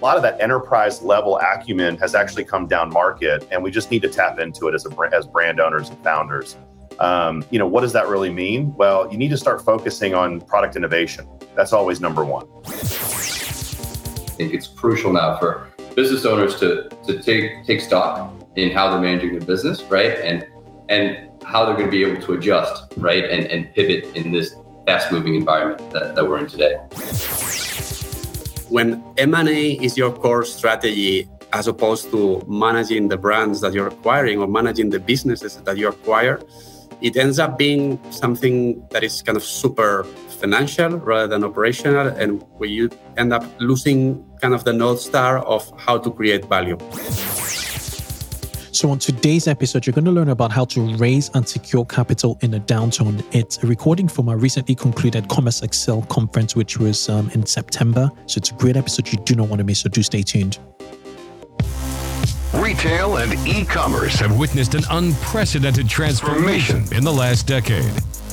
a lot of that enterprise level acumen has actually come down market, and we just need to tap into it as a as brand owners and founders. Um, you know, what does that really mean? Well, you need to start focusing on product innovation. That's always number one. I think it's crucial now for business owners to to take take stock in how they're managing their business, right? And and how they're going to be able to adjust, right? And and pivot in this fast moving environment that, that we're in today. When M&A is your core strategy, as opposed to managing the brands that you're acquiring or managing the businesses that you acquire, it ends up being something that is kind of super financial rather than operational, and where you end up losing kind of the north star of how to create value. So, on today's episode, you're going to learn about how to raise and secure capital in a downturn. It's a recording from our recently concluded Commerce Accel conference, which was um, in September. So, it's a great episode you do not want to miss. So, do stay tuned. Retail and e commerce have witnessed an unprecedented transformation in the last decade.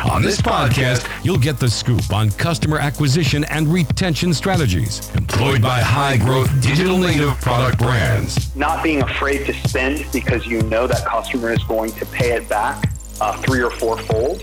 On this podcast, you'll get the scoop on customer acquisition and retention strategies employed by high growth digital native product brands. Not being afraid to spend because you know that customer is going to pay it back uh, three or four fold.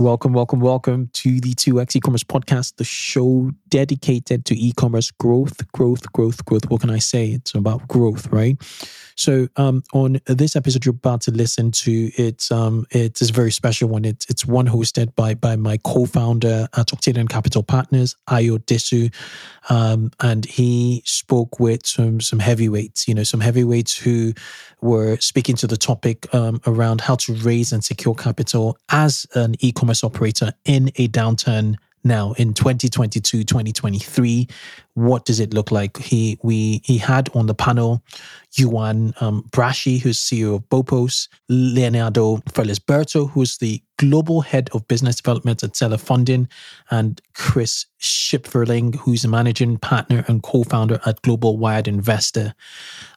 Welcome, welcome, welcome to the 2x e-commerce podcast, the show dedicated to e-commerce growth, growth, growth, growth. What can I say? It's about growth, right? So um, on this episode you're about to listen to, it's um, it's a very special one. It's it's one hosted by by my co-founder at Octavian Capital Partners, Ayo Desu, um, and he spoke with some some heavyweights. You know, some heavyweights who were speaking to the topic um, around how to raise and secure capital as an e-commerce operator in a downturn now in 2022 2023 what does it look like? He we he had on the panel Juan um, Braschi, who's CEO of Boopos, Leonardo Felisberto, who's the global head of business development at Seller Funding, and Chris Schifferling, who's a managing partner and co-founder at Global Wired Investor.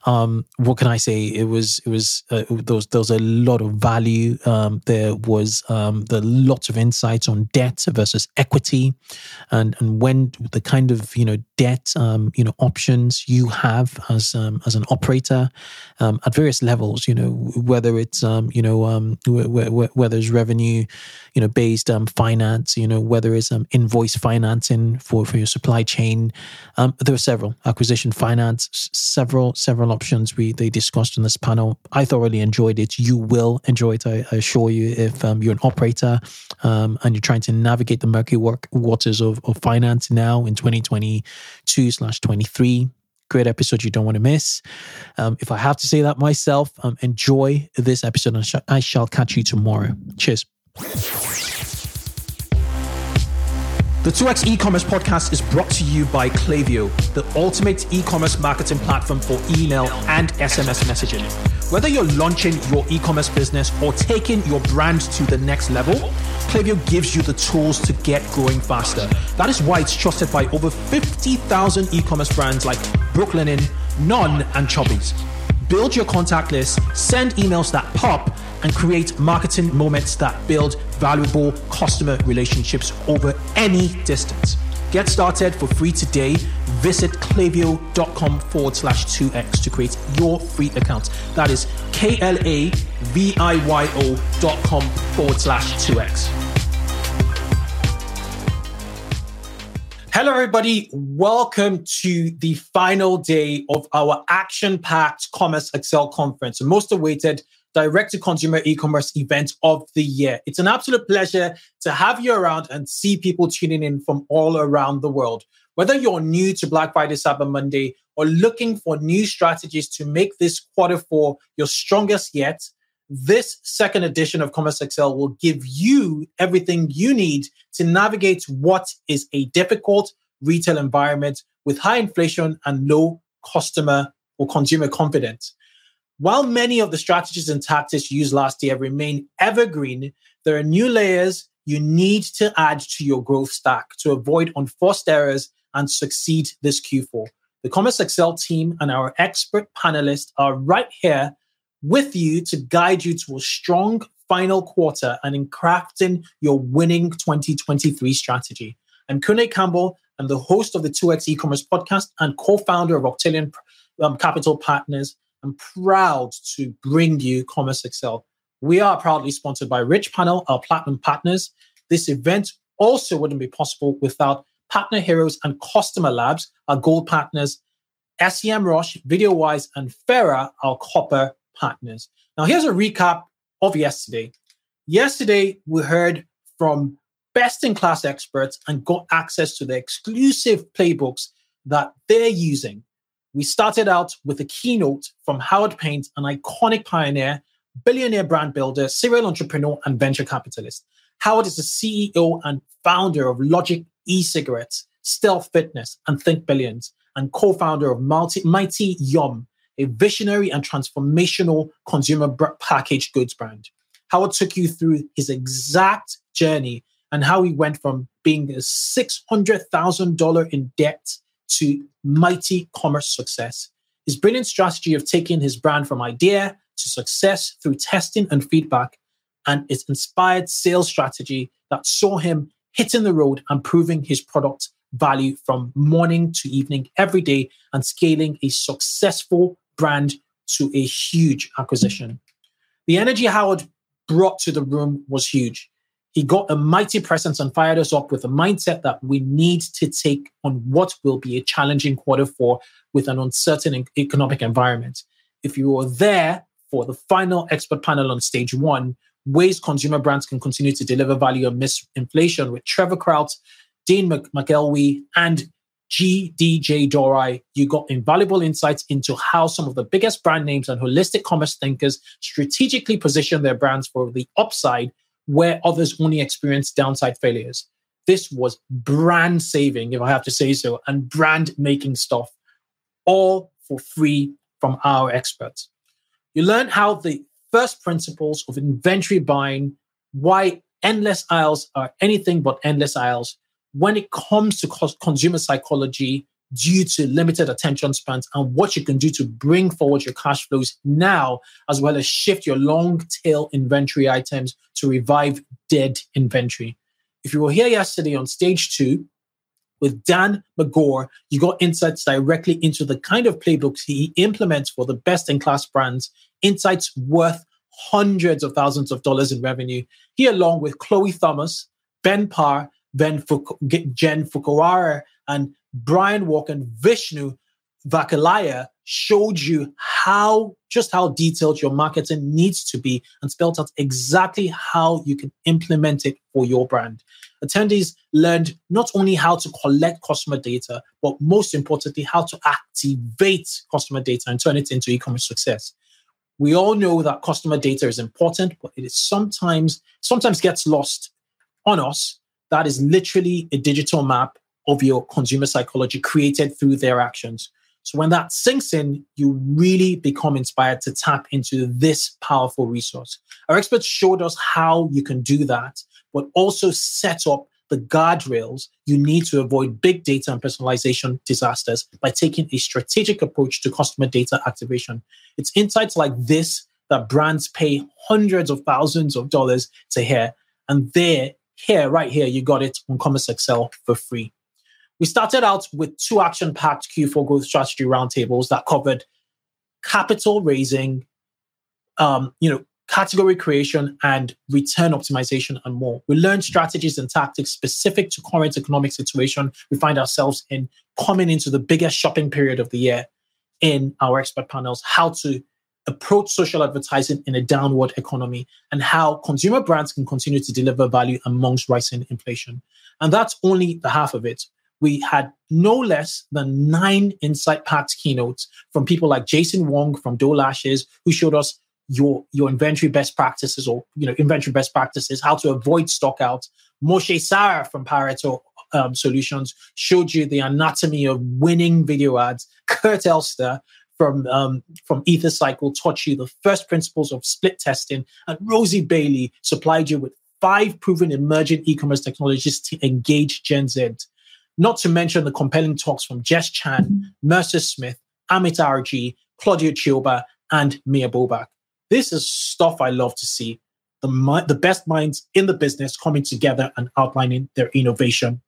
Um, what can I say? It was it was uh, there was there was a lot of value. Um, there was um, lots of insights on debt versus equity, and and when the kind of you know debt um, you know options you have as um, as an operator um, at various levels. You know whether it's you know whether it's revenue you know based um, finance. You know whether it's um, invoice financing for for your supply chain. Um, there are several acquisition finance, several several options we they discussed on this panel. I thoroughly enjoyed it. You will enjoy it. I, I assure you. If um, you're an operator um, and you're trying to navigate the murky work, waters of, of finance now in 2022 slash 23 great episode you don't want to miss. Um, if I have to say that myself, um, enjoy this episode and I shall catch you tomorrow. Cheers. The 2x e-commerce podcast is brought to you by Klaviyo, the ultimate e-commerce marketing platform for email and SMS messaging. Whether you're launching your e-commerce business or taking your brand to the next level, Klaviyo gives you the tools to get growing faster. That is why it's trusted by over 50,000 e-commerce brands like Brooklinen, Non, and Chubbies. Build your contact list, send emails that pop, and create marketing moments that build valuable customer relationships over any distance. Get started for free today. Visit klaviyo.com forward slash 2x to create your free account. That is K L A V I Y O dot com forward slash 2x. Hello, everybody. Welcome to the final day of our action packed Commerce Accel conference, the most awaited direct to consumer e commerce event of the year. It's an absolute pleasure to have you around and see people tuning in from all around the world. Whether you're new to Black Friday, Cyber Monday, or looking for new strategies to make this quarter four your strongest yet, this second edition of Commerce Accel will give you everything you need to navigate what is a difficult retail environment with high inflation and low customer or consumer confidence. While many of the strategies and tactics used last year remain evergreen, there are new layers you need to add to your growth stack to avoid unforced errors and succeed this Q4. The Commerce Accel team and our expert panelists are right here with you to guide you to a strong final quarter and in crafting your winning 2023 strategy. I'm Kunle Campbell. I'm the host of the 2x e-commerce podcast and co-founder of Octillion um, Capital Partners. I'm proud to bring you Commerce Accel. We are proudly sponsored by Richpanel, our platinum partners. This event also wouldn't be possible without Partner Heroes and Customer Labs, our gold partners, SEM SEMrush, VideoWise, and Fera, our copper partners. Now, here's a recap of yesterday. Yesterday, we heard from best in class experts and got access to the exclusive playbooks that they're using. We started out with a keynote from Howard Panes, an iconic pioneer, billionaire brand builder, serial entrepreneur, and venture capitalist. Howard is the CEO and founder of Logic e-cigarettes, Stealth Fitness, and Think Billions, and co-founder of Multi- Mighty Yum, a visionary and transformational consumer packaged goods brand. Howard took you through his exact journey and how he went from being a $600,000 in debt to mighty commerce success. His brilliant strategy of taking his brand from idea to success through testing and feedback, and its inspired sales strategy that saw him hitting the road and proving his product value from morning to evening every day and scaling a successful brand to a huge acquisition. The energy Howard brought to the room was huge. He got a mighty presence and fired us up with a mindset that we need to take on what will be a challenging quarter four with an uncertain economic environment. If you were there for the final expert panel on stage one, ways consumer brands can continue to deliver value amidst inflation with Trevor Kraut, Dean McElwee, and GDJ Dorai, you got invaluable insights into how some of the biggest brand names and holistic commerce thinkers strategically position their brands for the upside where others only experience downside failures. This was brand saving, if I have to say so, and brand making stuff, all for free from our experts. You learn how the first principles of inventory buying, why endless aisles are anything but endless aisles when it comes to consumer psychology due to limited attention spans and what you can do to bring forward your cash flows now, as well as shift your long tail inventory items to revive dead inventory. If you were here yesterday on stage two with Dan McGaw, you got insights directly into the kind of playbooks he implements for the best in class brands, insights worth hundreds of thousands of dollars in revenue. He, along with Chloe Thomas, Ben Parr, Ben Fuk- Jen Fukuhara, and Brian Walker and Vishnu Vakalaya showed you how just how detailed your marketing needs to be and spelled out exactly how you can implement it for your brand. Attendees learned not only how to collect customer data, but most importantly, how to activate customer data and turn it into e-commerce success. We all know that customer data is important, but it is sometimes sometimes gets lost on us. That is literally a digital map of your consumer psychology created through their actions. So when that sinks in, you really become inspired to tap into this powerful resource. Our experts showed us how you can do that, but also set up the guardrails you need to avoid big data and personalization disasters by taking a strategic approach to customer data activation. It's insights like this that brands pay hundreds of thousands of dollars to hear. And there, here, right here, you got it on Commerce Accel for free. We started out with two action packed Q4 growth strategy roundtables that covered capital raising, um, you know, category creation and return optimization and more. We learned strategies and tactics specific to current economic situation we find ourselves in coming into the biggest shopping period of the year in our expert panels, how to approach social advertising in a downward economy and how consumer brands can continue to deliver value amongst rising inflation. And that's only the half of it. We had no less than nine insight packed keynotes from people like Jason Wong from Doe Lashes, who showed us your your inventory best practices or you know inventory best practices, how to avoid stock out. Moshe Sarah from Pareto um, Solutions showed you the anatomy of winning video ads. Kurt Elster from um, from EtherCycle taught you the first principles of split testing, and Rosie Bailey supplied you with five proven emerging e-commerce technologies to engage Gen Z. Not to mention the compelling talks from Jess Chan, Mercer Smith, Amit Arji, Claudio Chioba, and Mia Bobak. This is stuff I love to see. The, the best minds in the business coming together and outlining their innovation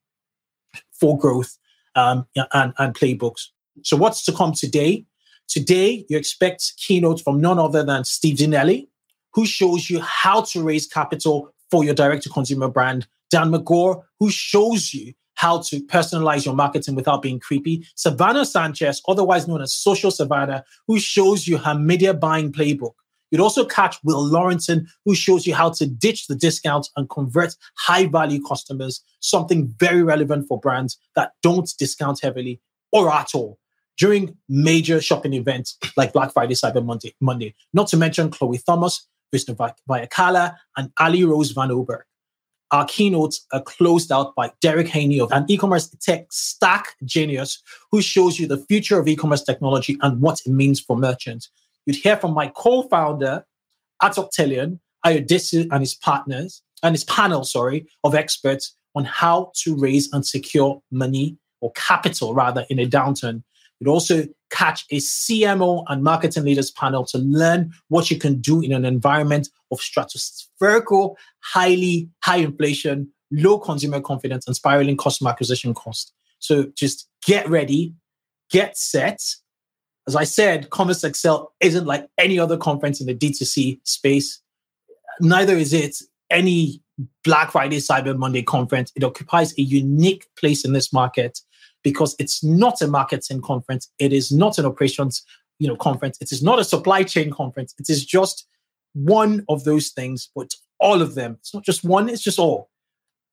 for growth um, and, and playbooks. So, what's to come today? Today, you expect keynotes from none other than Steve Dinelli, who shows you how to raise capital for your direct to consumer brand. Dan McGaw, who shows you how to personalize your marketing without being creepy. Savannah Sanchez, otherwise known as Social Savannah, who shows you her media buying playbook. You'd also catch Will Lawrenson, who shows you how to ditch the discounts and convert high value customers, something very relevant for brands that don't discount heavily or at all during major shopping events like Black Friday, Cyber Monday, Monday. Not to mention Chloe Thomas, Vishnu Vayakala, and Ali Rose Van Oberg. Our keynotes are closed out by Derek Haney of an e-commerce tech stack genius who shows you the future of e-commerce technology and what it means for merchants. You'd hear from my co-founder, at Octillion, Ayodisu and his partners, and his panel, sorry, of experts on how to raise and secure money or capital rather in a downturn. You'd also catch a CMO and marketing leaders panel to learn what you can do in an environment of stratospherical, highly high inflation, low consumer confidence, and spiraling customer acquisition cost. So just get ready, get set, as I said, Commerce Accel isn't like any other conference in the D2C space. Neither is it any Black Friday, Cyber Monday conference. It occupies a unique place in this market because it's not a marketing conference. It is not an operations, you know, conference. It is not a supply chain conference. It is just one of those things, but all of them. It's not just one, it's just all.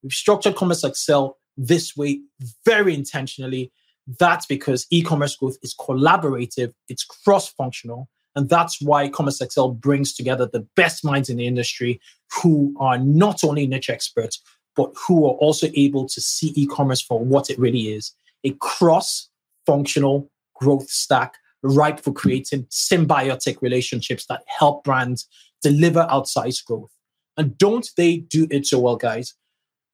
We've structured Commerce Accel this way very intentionally that's because e-commerce growth is collaborative, it's cross-functional, and that's why Commerce Accel brings together the best minds in the industry who are not only niche experts, but who are also able to see e-commerce for what it really is. A cross-functional growth stack ripe for creating symbiotic relationships that help brands deliver outsized growth. And don't they do it so well, guys?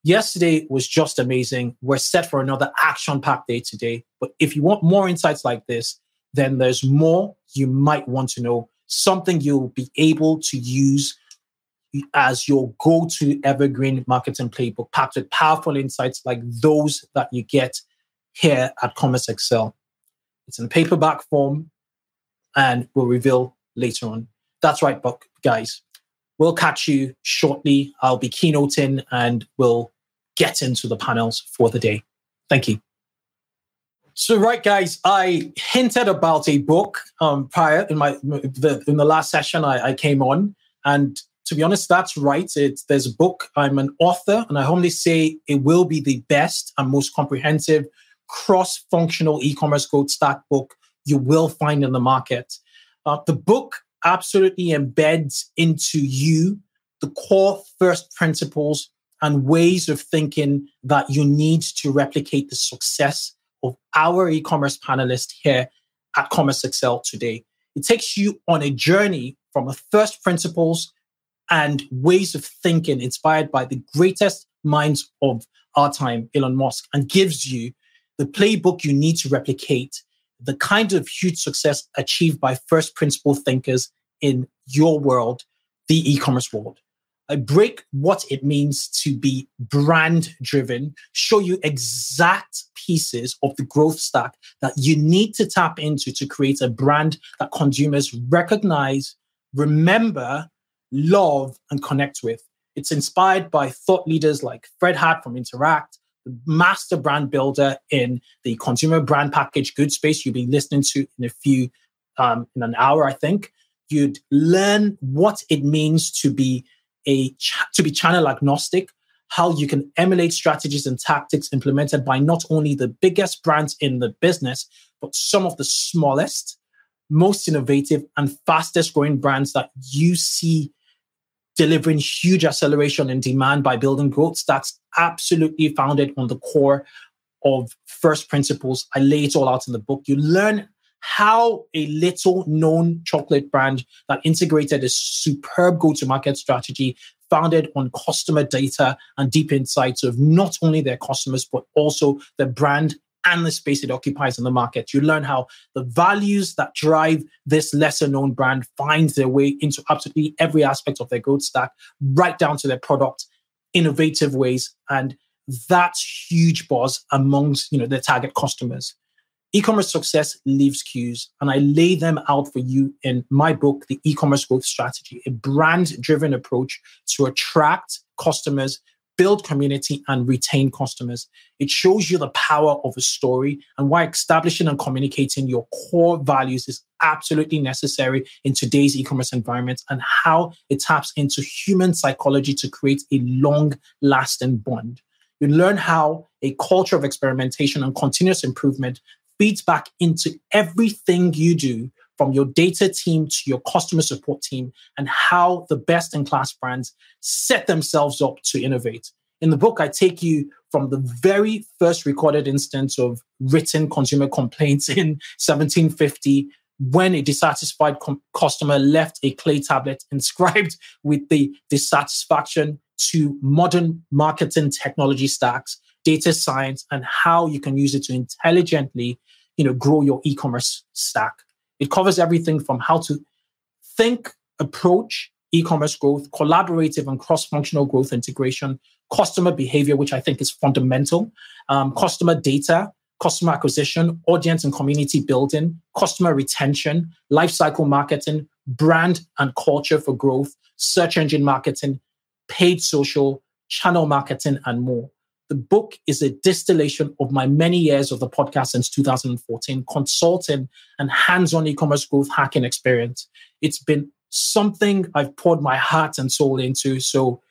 Yesterday was just amazing. We're set for another action packed day today. But if you want more insights like this, then there's more you might want to know, something you'll be able to use as your go to evergreen marketing playbook, packed with powerful insights like those that you get here at Commerce Accel. It's in paperback form and we'll reveal later on. That's right, book guys. We'll catch you shortly. I'll be keynoting and we'll get into the panels for the day. Thank you. So, right, guys, I hinted about a book um, prior in my the, in the last session I, I came on, and to be honest, that's right. It's there's a book. I'm an author, and I humbly say it will be the best and most comprehensive cross-functional e-commerce growth stack book you will find in the market. Uh, the book absolutely embeds into you the core first principles and ways of thinking that you need to replicate the success of our e-commerce panelists here at Commerce Accel today. It takes you on a journey from a first principles and ways of thinking inspired by the greatest minds of our time, Elon Musk, and gives you the playbook you need to replicate the kind of huge success achieved by first principle thinkers in your world, the e-commerce world. I break what it means to be brand driven, show you exact pieces of the growth stack that you need to tap into to create a brand that consumers recognize, remember, love, and connect with. It's inspired by thought leaders like Fred Hart from Interact, master brand builder in the consumer brand package good space you'll be listening to in a few, um, in an hour, I think. You'd learn what it means to be a to be channel agnostic, how you can emulate strategies and tactics implemented by not only the biggest brands in the business, but some of the smallest, most innovative, and fastest growing brands that you see delivering huge acceleration in demand by building growth stacks absolutely founded on the core of first principles. I lay it all out in the book. You learn how a little known chocolate brand that integrated a superb go to market strategy founded on customer data and deep insights of not only their customers, but also the brand and the space it occupies in the market. You learn how the values that drive this lesser known brand find their way into absolutely every aspect of their growth stack, right down to their product, innovative ways. And that's huge buzz amongst you know their target customers. E-commerce success leaves cues, and I lay them out for you in my book, The E-commerce Growth Strategy, a brand-driven approach to attract customers, build community, and retain customers. It shows you the power of a story and why establishing and communicating your core values is absolutely necessary in today's e-commerce environment and how it taps into human psychology to create a long-lasting bond. You learn how a culture of experimentation and continuous improvement feeds back into everything you do from your data team to your customer support team and how the best in class brands set themselves up to innovate. In the book, I take you from the very first recorded instance of written consumer complaints in 1750 when a dissatisfied com- customer left a clay tablet inscribed with the dissatisfaction to modern marketing technology stacks, data science, and how you can use it to intelligently you know, grow your e-commerce stack. It covers everything from how to think, approach e-commerce growth, collaborative and cross-functional growth integration, customer behavior, which I think is fundamental, um, customer data, customer acquisition, audience and community building, customer retention, lifecycle marketing, brand and culture for growth, search engine marketing, paid social, channel marketing, and more. The book is a distillation of my many years of the podcast since 2014, consulting and hands on e commerce growth hacking experience. It's been something I've poured my heart and soul into so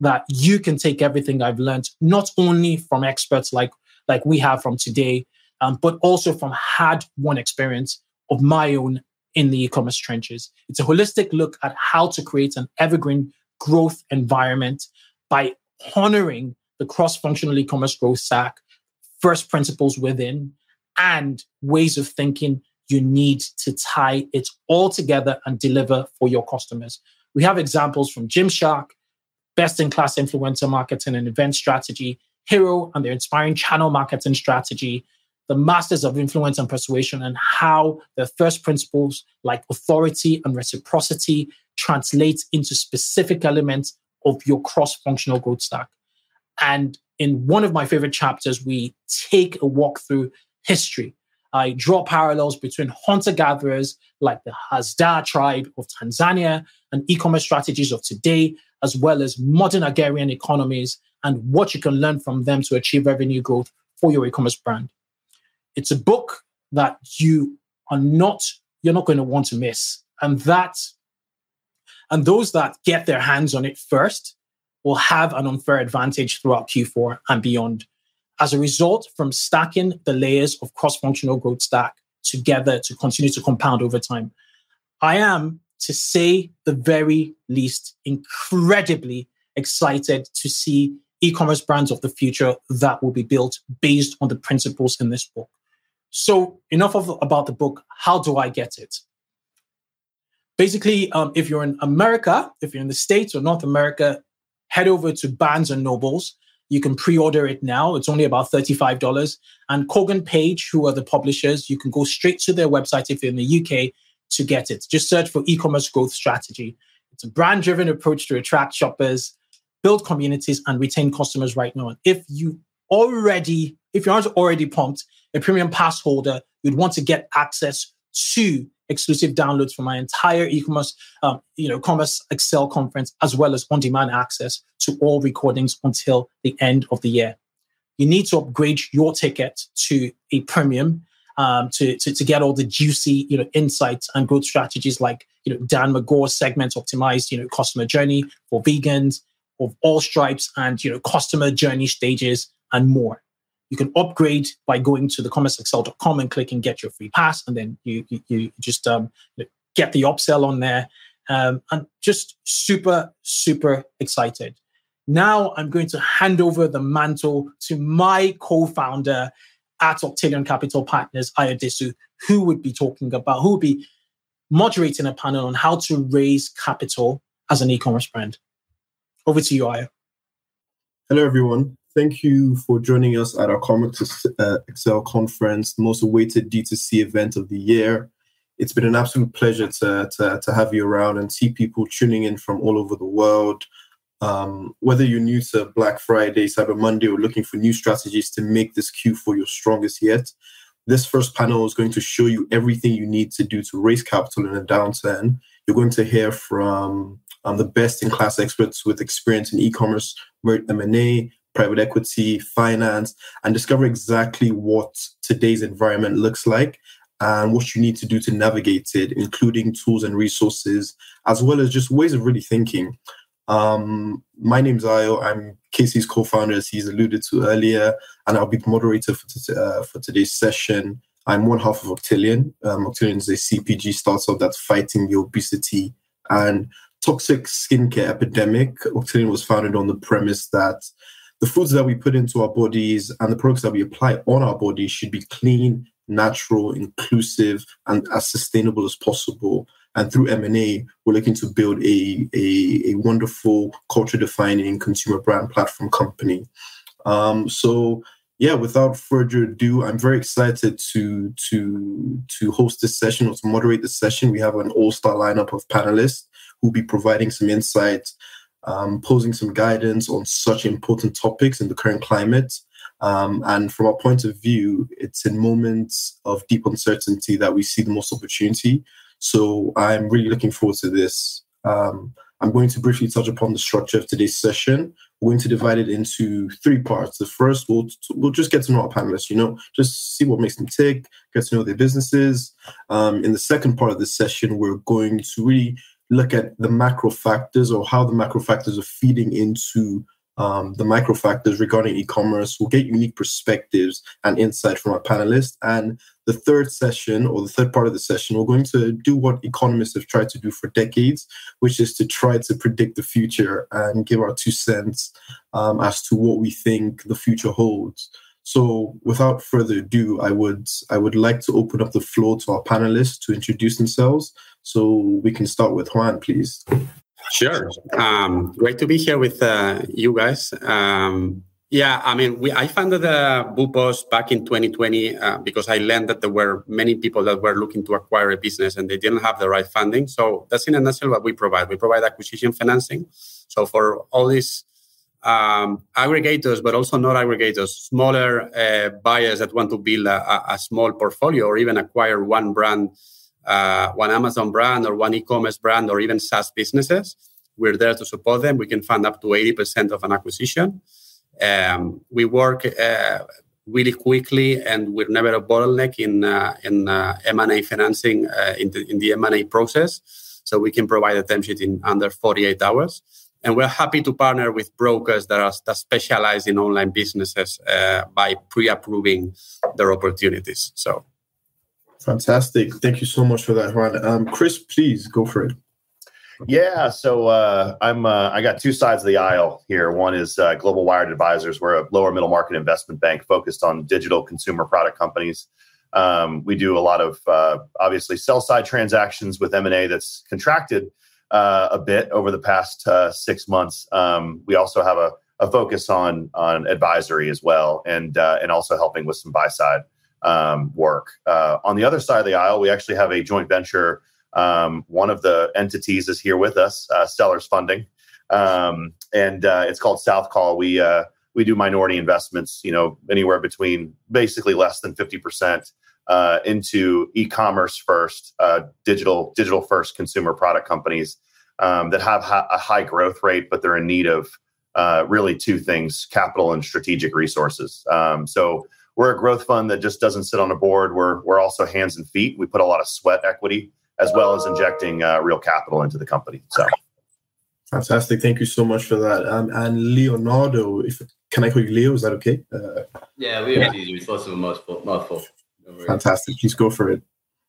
that you can take everything I've learned, not only from experts like, like we have from today, um, but also from hard won experience of my own in the e commerce trenches. It's a holistic look at how to create an evergreen growth environment by honoring the cross-functional e-commerce growth stack, first principles within, and ways of thinking you need to tie it all together and deliver for your customers. We have examples from Gymshark, best in class influencer marketing and event strategy, Hero and their inspiring channel marketing strategy, the masters of influence and persuasion, and how the first principles like authority and reciprocity translate into specific elements of your cross functional growth stack. And in one of my favorite chapters, we take a walk through history. I draw parallels between hunter gatherers like the Hadza tribe of Tanzania and e commerce strategies of today, as well as modern agrarian economies and what you can learn from them to achieve revenue growth for your e commerce brand. It's a book that you are not, you're not going to want to miss. And that, and those that get their hands on it first will have an unfair advantage throughout Q4 and beyond. As a result, from stacking the layers of cross functional growth stack together to continue to compound over time, I am, to say the very least, incredibly excited to see e commerce brands of the future that will be built based on the principles in this book. So, enough of, about the book. How do I get it? Basically, um, if you're in America, if you're in the States or North America, head over to Barnes and Nobles. You can pre-order it now. It's only about $35. And Kogan Page, who are the publishers, you can go straight to their website if you're in the UK to get it. Just search for e-commerce growth strategy. It's a brand driven approach to attract shoppers, build communities, and retain customers right now. And if you already, if you aren't already pumped, a premium pass holder, you'd want to get access to exclusive downloads for my entire e-commerce, um, you know, commerce Accel conference, as well as on-demand access to all recordings until the end of the year. You need to upgrade your ticket to a premium um, to, to, to get all the juicy, you know, insights and growth strategies like, you know, Dan McGaw's segment optimized, you know, customer journey for vegans of all stripes and, you know, customer journey stages and more. You can upgrade by going to the commerceaccel.com and clicking get your free pass. And then you, you, you just um, get the upsell on there. Um, and just super, super excited. Now I'm going to hand over the mantle to my co-founder at Octillion Capital Partners, Ayodesu, who would be talking about, who would be moderating a panel on how to raise capital as an e-commerce brand. Over to you, Ayo. Hello, everyone. Thank you for joining us at our Commerce uh, Accel conference, most awaited D2C event of the year. It's been an absolute pleasure to, to, to have you around and see people tuning in from all over the world. Um, whether you're new to Black Friday, Cyber Monday, or looking for new strategies to make this Q4 your strongest yet, this first panel is going to show you everything you need to do to raise capital in a downturn. You're going to hear from um, the best-in-class experts with experience in e-commerce, M&A, private equity, finance, and discover exactly what today's environment looks like and what you need to do to navigate it, including tools and resources, as well as just ways of really thinking. Um, my name's Ayo. I'm Casey's co-founder, as he's alluded to earlier, and I'll be the moderator for, t- uh, for today's session. I'm one half of Octillion. Um, Octillion is a CPG startup that's fighting the obesity and toxic skincare epidemic. Octillion was founded on the premise that the foods that we put into our bodies and the products that we apply on our bodies should be clean, natural, inclusive, and as sustainable as possible. And through M&A, we're looking to build a, a, a wonderful culture-defining consumer brand platform company. Um, so yeah, without further ado, I'm very excited to to to host this session or to moderate the session. We have an all-star lineup of panelists who'll be providing some insight, um, posing some guidance on such important topics in the current climate. Um, and from our point of view, it's in moments of deep uncertainty that we see the most opportunity. So I'm really looking forward to this. Um, I'm going to briefly touch upon the structure of today's session. We're going to divide it into three parts. The first, we'll, we'll just get to know our panelists, you know, just see what makes them tick, get to know their businesses. Um, in the second part of the session, we're going to really look at the macro factors or how the macro factors are feeding into um, the micro factors regarding e-commerce. We'll get unique perspectives and insight from our panelists. And the third session or the third part of the session, we're going to do what economists have tried to do for decades, which is to try to predict the future and give our two cents um, as to what we think the future holds. So, without further ado, I would I would like to open up the floor to our panelists to introduce themselves. So we can start with Juan, please. Sure. Um, great to be here with uh, you guys. Um, yeah, I mean, we, I founded uh, Boopos back in 2020 uh, because I learned that there were many people that were looking to acquire a business and they didn't have the right funding. So that's in a nutshell what we provide. We provide acquisition financing. So for all these um, aggregators, but also not aggregators, smaller uh, buyers that want to build a, a, small portfolio or even acquire one brand uh, one Amazon brand or one e-commerce brand or even SaaS businesses. We're there to support them. We can fund up to 80% of an acquisition. Um, we work uh, really quickly and we're never a bottleneck in, uh, in uh, M&A financing uh, in the, in the M&A process. So we can provide a term sheet in under 48 hours. And we're happy to partner with brokers that are that specialize in online businesses uh, by pre-approving their opportunities. So Fantastic. Thank you so much for that, Juan. Um, Chris, please go for it. Yeah, so uh, I'm uh, I got two sides of the aisle here. One is uh, Global Wired Advisors. We're a lower middle market investment bank focused on digital consumer product companies. Um, we do a lot of uh, obviously sell side transactions with M and A that's contracted uh, a bit over the past uh, six months. Um, we also have a, a, focus on on advisory as well, and and also helping with some buy side um, work. Uh, on the other side of the aisle, we actually have a joint venture Um, one of the entities is here with us, uh, Sellers Funding, um, and uh, it's called South Call. We uh, we do minority investments, you know, anywhere between basically less than fifty percent uh, into e-commerce first, uh, digital digital first consumer product companies um, that have ha- a high growth rate, but they're in need of uh, really two things: capital and strategic resources. Um, so we're a growth fund that just doesn't sit on a board. We're we're also hands and feet. We put a lot of sweat equity as well as injecting uh, real capital into the company. So. Fantastic. Thank you so much for that. Um, and Leonardo, if can I call you Leo? Is that okay? Uh, yeah, Leo is easier. It's less of a mouthful. mouthful. No Fantastic. Please go for it.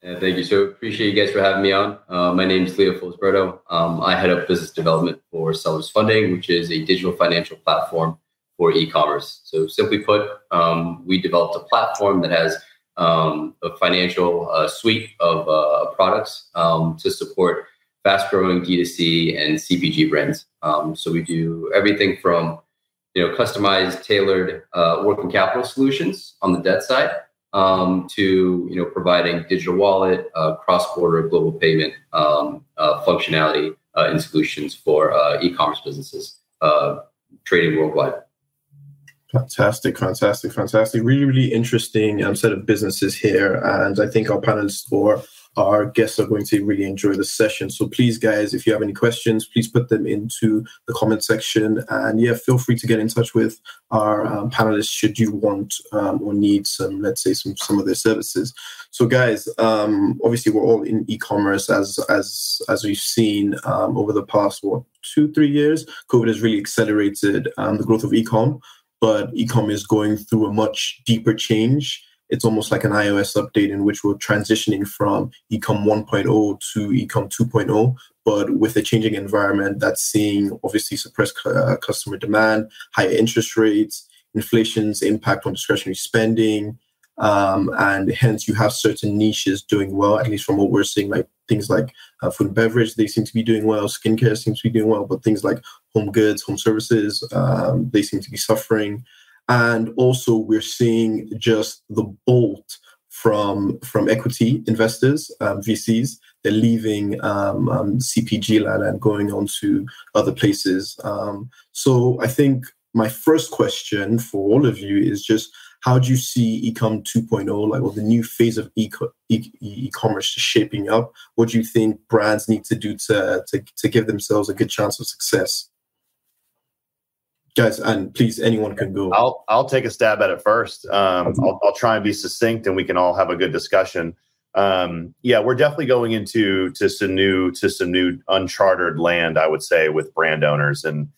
Yeah, thank you. So appreciate you guys for having me on. Uh, my name is Leo Felisberto. Um, I head up business development for Sellers Funding, which is a digital financial platform for e-commerce. So simply put, um, we developed a platform that has um, a financial uh, suite of uh, products um, to support fast-growing D2C and CPG brands. Um, so we do everything from you know customized, tailored uh, working capital solutions on the debt side um, to you know providing digital wallet, uh, cross-border global payment um, uh, functionality uh, and solutions for e-commerce businesses trading worldwide. Fantastic, fantastic, fantastic. Really, really interesting um, set of businesses here. And I think our panelists or our guests are going to really enjoy the session. So please, guys, if you have any questions, please put them into the comment section. And yeah, feel free to get in touch with our um, panelists should you want um, or need some, let's say, some some of their services. So, guys, um, obviously we're all in e-commerce as as as we've seen um, over the past what two three years. COVID has really accelerated um, the growth of e-com but ecom is going through a much deeper change. It's almost like an iOS update in which we're transitioning from ecom 1.0 to ecom 2.0, but with a changing environment that's seeing obviously suppressed uh, customer demand, higher interest rates, inflation's impact on discretionary spending, um, and hence you have certain niches doing well at least from what we're seeing like things like uh, food and beverage they seem to be doing well skincare seems to be doing well but things like home goods home services um, they seem to be suffering and also we're seeing just the bolt from from equity investors um, vcs they're leaving um, um, cpg land and going on to other places. Um, so i think my first question for all of you is just how do you see ecom 2.0 like or the new phase of e- e-commerce shaping up? What do you think brands need to do to, to, to give themselves a good chance of success guys and please anyone can go. I'll i'll take a stab at it first. Um, I'll, I'll try and be succinct and we can all have a good discussion. Um, yeah we're definitely going into to some new to some new uncharted land i would say with brand owners. And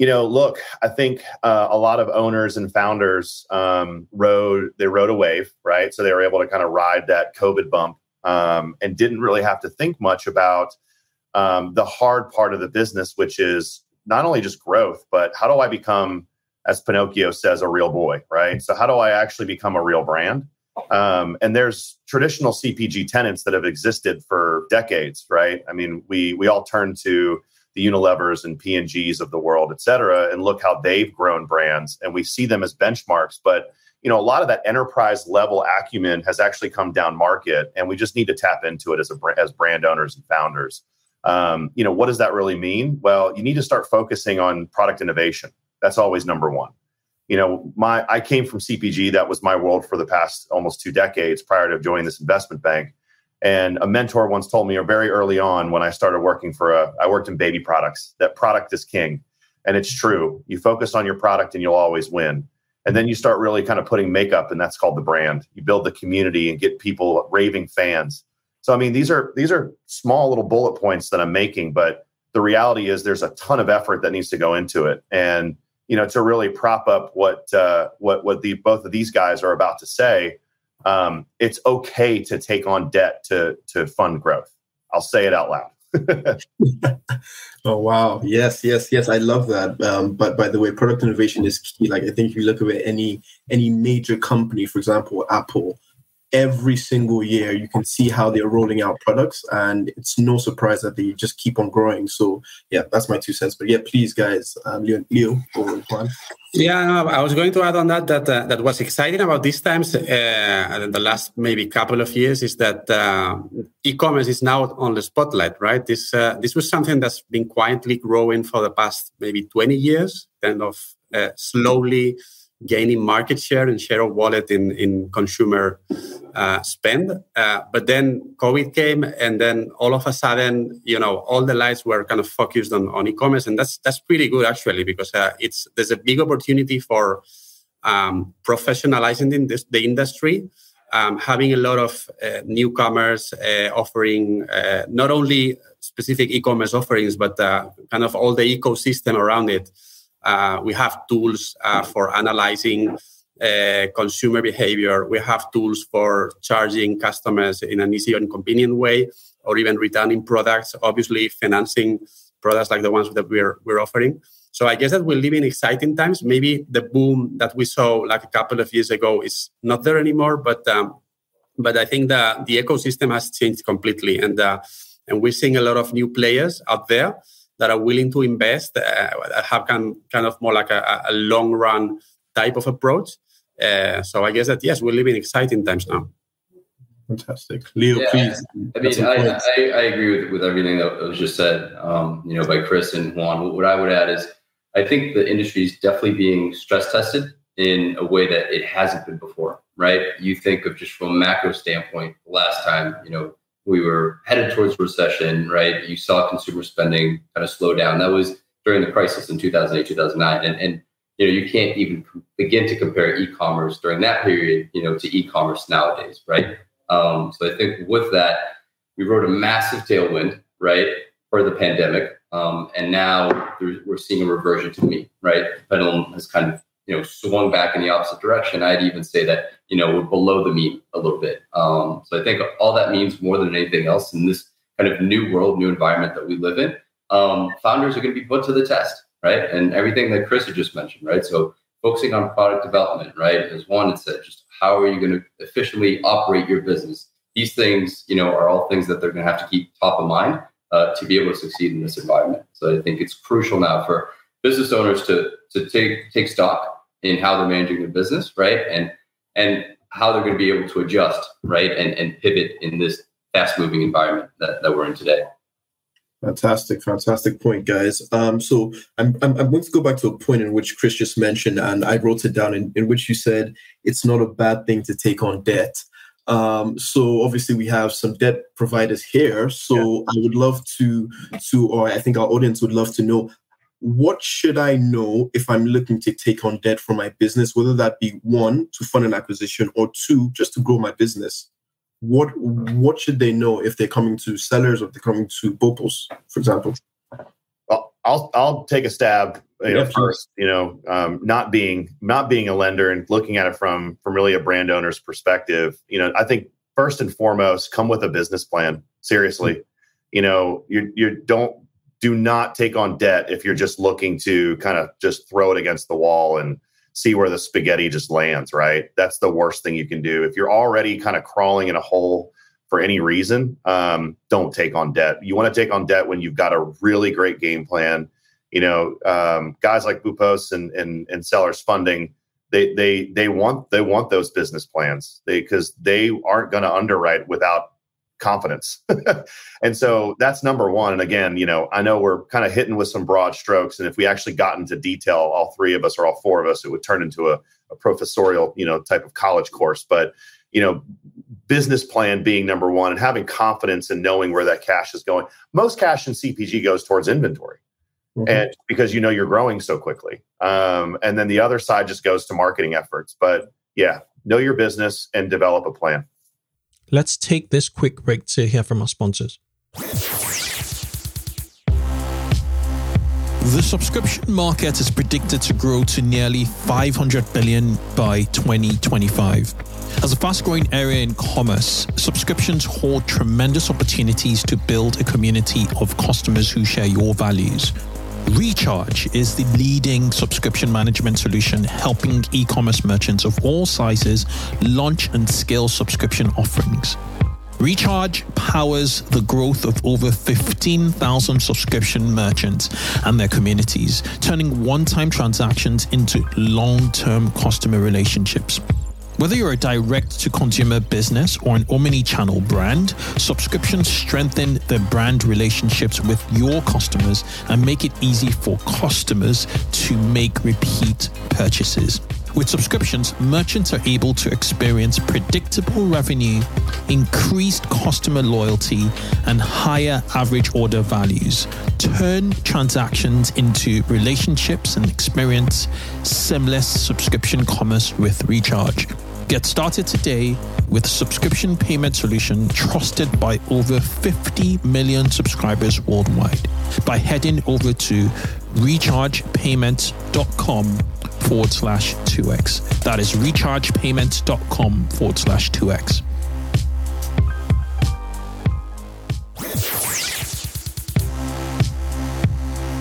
you know, look, I think uh, a lot of owners and founders um, rode they rode a wave, right? So they were able to kind of ride that COVID bump um, and didn't really have to think much about um, the hard part of the business, which is not only just growth, but how do I become, as Pinocchio says, a real boy, right? So how do I actually become a real brand? Um, and there's traditional CPG tenants that have existed for decades, right? I mean, we we all turn to the Unilevers and P&Gs of the world, et cetera, and look how they've grown brands. And we see them as benchmarks. But you know, a lot of that enterprise level acumen has actually come down market, and we just need to tap into it as a as brand owners and founders. Um, you know, what does that really mean? Well, you need to start focusing on product innovation. That's always number one. You know, my I came from CPG. That was my world for the past almost two decades prior to joining this investment bank. And a mentor once told me or very early on when I started working for a, I worked in baby products, that product is king. And it's true. You focus on your product and you'll always win. And then you start really kind of putting makeup, and that's called the brand. You build the community and get people raving fans. So I mean, these are these are small little bullet points that I'm making, but the reality is there's a ton of effort that needs to go into it. And you know, to really prop up what uh, what what the both of these guys are about to say, um, it's okay to take on debt to to fund growth. I'll say it out loud. oh wow! Yes, yes, yes. I love that. Um, but by the way, product innovation is key. Like I think if you look at any any major company, for example, Apple, every single year you can see how they're rolling out products and it's no surprise that they just keep on growing. So yeah that's my two cents. But yeah please guys um, leo, leo yeah no, i was going to add on that that uh, that was exciting about these times uh, the last maybe couple of years is that uh, e-commerce is now on the spotlight right? This uh, this was something that's been quietly growing for the past maybe 20 years kind of uh, slowly gaining market share and share of wallet in, in consumer uh, spend. Uh, but then COVID came, and then all of a sudden, you know, all the lights were kind of focused on, on e-commerce, and that's that's pretty good actually because uh, it's there's a big opportunity for um, professionalizing the, the industry. Um, having a lot of uh, newcomers uh, offering uh, not only specific e-commerce offerings, but kind of all the ecosystem around it. We have tools for analyzing uh, consumer behavior. We have tools for charging customers in an easy and convenient way, or even returning products. Obviously, financing products like the ones that we're we're offering. So I guess that we live in exciting times. Maybe the boom that we saw like a couple of years ago is not there anymore, but um, but I think the the ecosystem has changed completely, and uh, and we're seeing a lot of new players out there that are willing to invest, uh, have kind kind of more like a, a long run type of approach. Uh, so I guess that yes, we live in exciting times now. Fantastic, Leo. Yeah, please. I mean, I, I, I, agree with, with everything that was just said. Um, you know, by Chris and Juan. What I would add is, I think the industry is definitely being stress tested in a way that it hasn't been before. Right? You think of just from a macro standpoint. Last time, you know, we were headed towards recession. Right? You saw consumer spending kind of slow down. That was during the crisis in 2008, 2009, and and you know, you can't even begin to compare e-commerce during that period, you know, to e-commerce nowadays, right? Um, so I think with that, we rode a massive tailwind, right, for the pandemic, um, and now we're seeing a reversion to mean, right? Pendulum has kind of you know swung back in the opposite direction. I'd even say that you know we're below the mean a little bit. Um, so I think all that means more than anything else in this kind of new world, new environment that we live in, um, founders are going to be put to the test right? And everything that Chris had just mentioned, right? So focusing on product development, right? As Juan. said, just how are you going to efficiently operate your business? These things, you know, are all things that they're going to have to keep top of mind uh, to be able to succeed in this environment. So I think it's crucial now for business owners to to take take stock in how they're managing their business, right? And and how they're going to be able to adjust, right? And and pivot in this fast moving environment that, that we're in today. Fantastic, fantastic point, guys. Um, so I'm, I'm, I'm going to go back to a point in which Chris just mentioned, and I wrote it down in, in which you said it's not a bad thing to take on debt. Um, so obviously we have some debt providers here. So yeah. I would love to to, or I think our audience would love to know what should I know if I'm looking to take on debt for my business, whether that be one to fund an acquisition or two just to grow my business what what should they know if they're coming to sellers or if they're coming to Boopos, for example? Well, I'll I'll take a stab you know, yeah, first. You know, um, not being not being a lender and looking at it from from really a brand owner's perspective. You know, I think first and foremost, come with a business plan. Seriously, mm-hmm. you know, you you don't do not take on debt if you're just looking to kind of just throw it against the wall and see where the spaghetti just lands, right? That's the worst thing you can do. If you're already kind of crawling in a hole for any reason, um, don't take on debt. You want to take on debt when you've got a really great game plan. You know, um, guys like Boopos and, and and sellers funding, they they they want they want those business plans. They because they aren't going to underwrite without confidence. and so that's number one. And again, you know, I know we're kind of hitting with some broad strokes. And if we actually got into detail, all three of us or all four of us, it would turn into a, a professorial, you know, type of college course. But, you know, business plan being number one and having confidence and knowing where that cash is going. Most cash in CPG goes towards inventory. Mm-hmm. And because you know you're growing so quickly. Um, and then the other side just goes to marketing efforts. But yeah, know your business and develop a plan. Let's take this quick break to hear from our sponsors. The subscription market is predicted to grow to nearly 500 billion by 2025. As a fast growing area in commerce, subscriptions hold tremendous opportunities to build a community of customers who share your values. Recharge is the leading subscription management solution helping e commerce merchants of all sizes launch and scale subscription offerings. Recharge powers the growth of over 15,000 subscription merchants and their communities, turning one time transactions into long term customer relationships. Whether you're a direct to consumer business or an omni channel brand, subscriptions strengthen the brand relationships with your customers and make it easy for customers to make repeat purchases. With subscriptions, merchants are able to experience predictable revenue, increased customer loyalty, and higher average order values. Turn transactions into relationships and experience seamless subscription commerce with Recharge. Get started today with subscription payment solution trusted by over 50 million subscribers worldwide by heading over to rechargepayments.com forward slash 2x. That is rechargepayments.com forward slash 2x.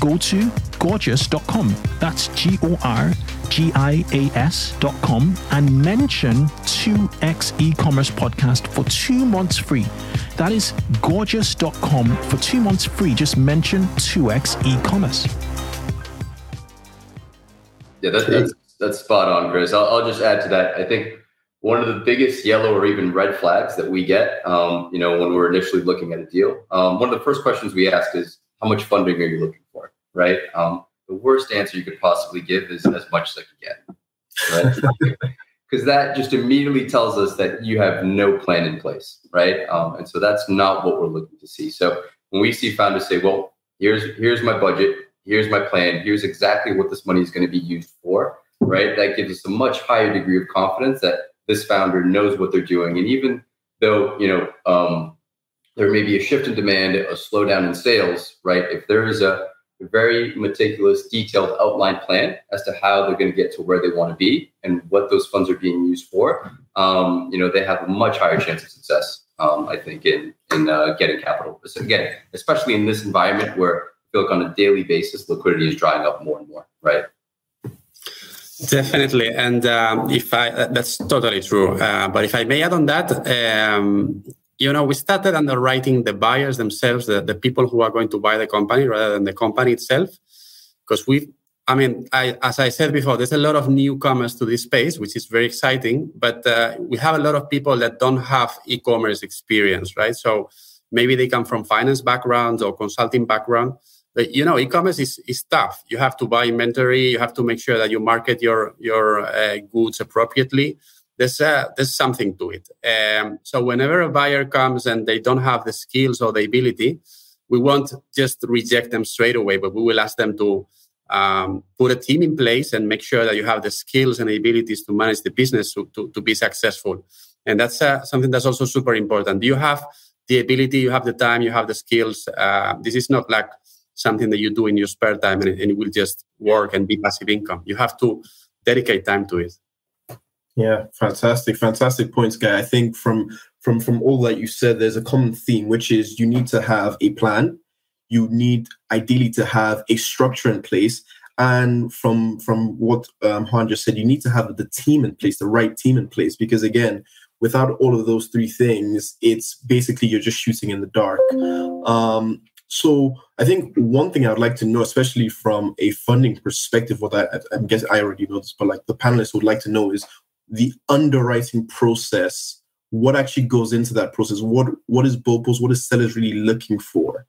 go to gorgias.com. That's G O R G I A S.com and mention 2x e commerce podcast for two months free. That is gorgias.com for two months free. Just mention 2x e commerce. Yeah, that, that's, that's spot on, Chris. I'll, I'll just add to that. I think one of the biggest yellow or even red flags that we get, um, you know, when we're initially looking at a deal, um, one of the first questions we ask is, how much funding are you looking for? Right. Um, the worst answer you could possibly give is as much as I can get. Right. Because that just immediately tells us that you have no plan in place, right? Um, and so that's not what we're looking to see. So when we see founders say, "Well, here's here's my budget, here's my plan, here's exactly what this money is going to be used for," right? That gives us a much higher degree of confidence that this founder knows what they're doing, and even though you know um, there may be a shift in demand, a slowdown in sales, right? If there is a very meticulous, detailed outline plan as to how they're going to get to where they want to be and what those funds are being used for, um, you know, they have a much higher chance of success. Um, I think in in uh, getting capital. So again, especially in this environment where I feel like on a daily basis liquidity is drying up more and more, right? Definitely, and um, if I uh, that's totally true. Uh, but if I may add on that, um, you know, we started underwriting the buyers themselves, the, the people who are going to buy the company rather than the company itself. Because we, I mean, I, as I said before, there's a lot of newcomers to this space, which is very exciting, but uh, we have a lot of people that don't have e commerce experience, right? So maybe they come from finance backgrounds or consulting background. But you know, e-commerce is, is tough. You have to buy inventory. You have to make sure that you market your your uh, goods appropriately there's uh, there's something to it. Um, so whenever a buyer comes and they don't have the skills or the ability, we won't just reject them straight away, but we will ask them to um, put a team in place and make sure that you have the skills and abilities to manage the business to, to, to be successful. And that's uh, something that's also super important. You have the ability, you have the time, you have the skills. Uh, this is not like something that you do in your spare time and and it will just work and be passive income. You have to dedicate time to it. Yeah, fantastic, fantastic points, guy. I think from from from all that you said, there's a common theme, which is you need to have a plan. You need ideally to have a structure in place, and from from what um, Juan just said, you need to have the team in place, the right team in place, because again, without all of those three things, it's basically you're just shooting in the dark. Um, so I think one thing I'd like to know, especially from a funding perspective, what I, I, I guess I already know this, but like the panelists would like to know is the underwriting process what actually goes into that process what what is Boopos what is sellers really looking for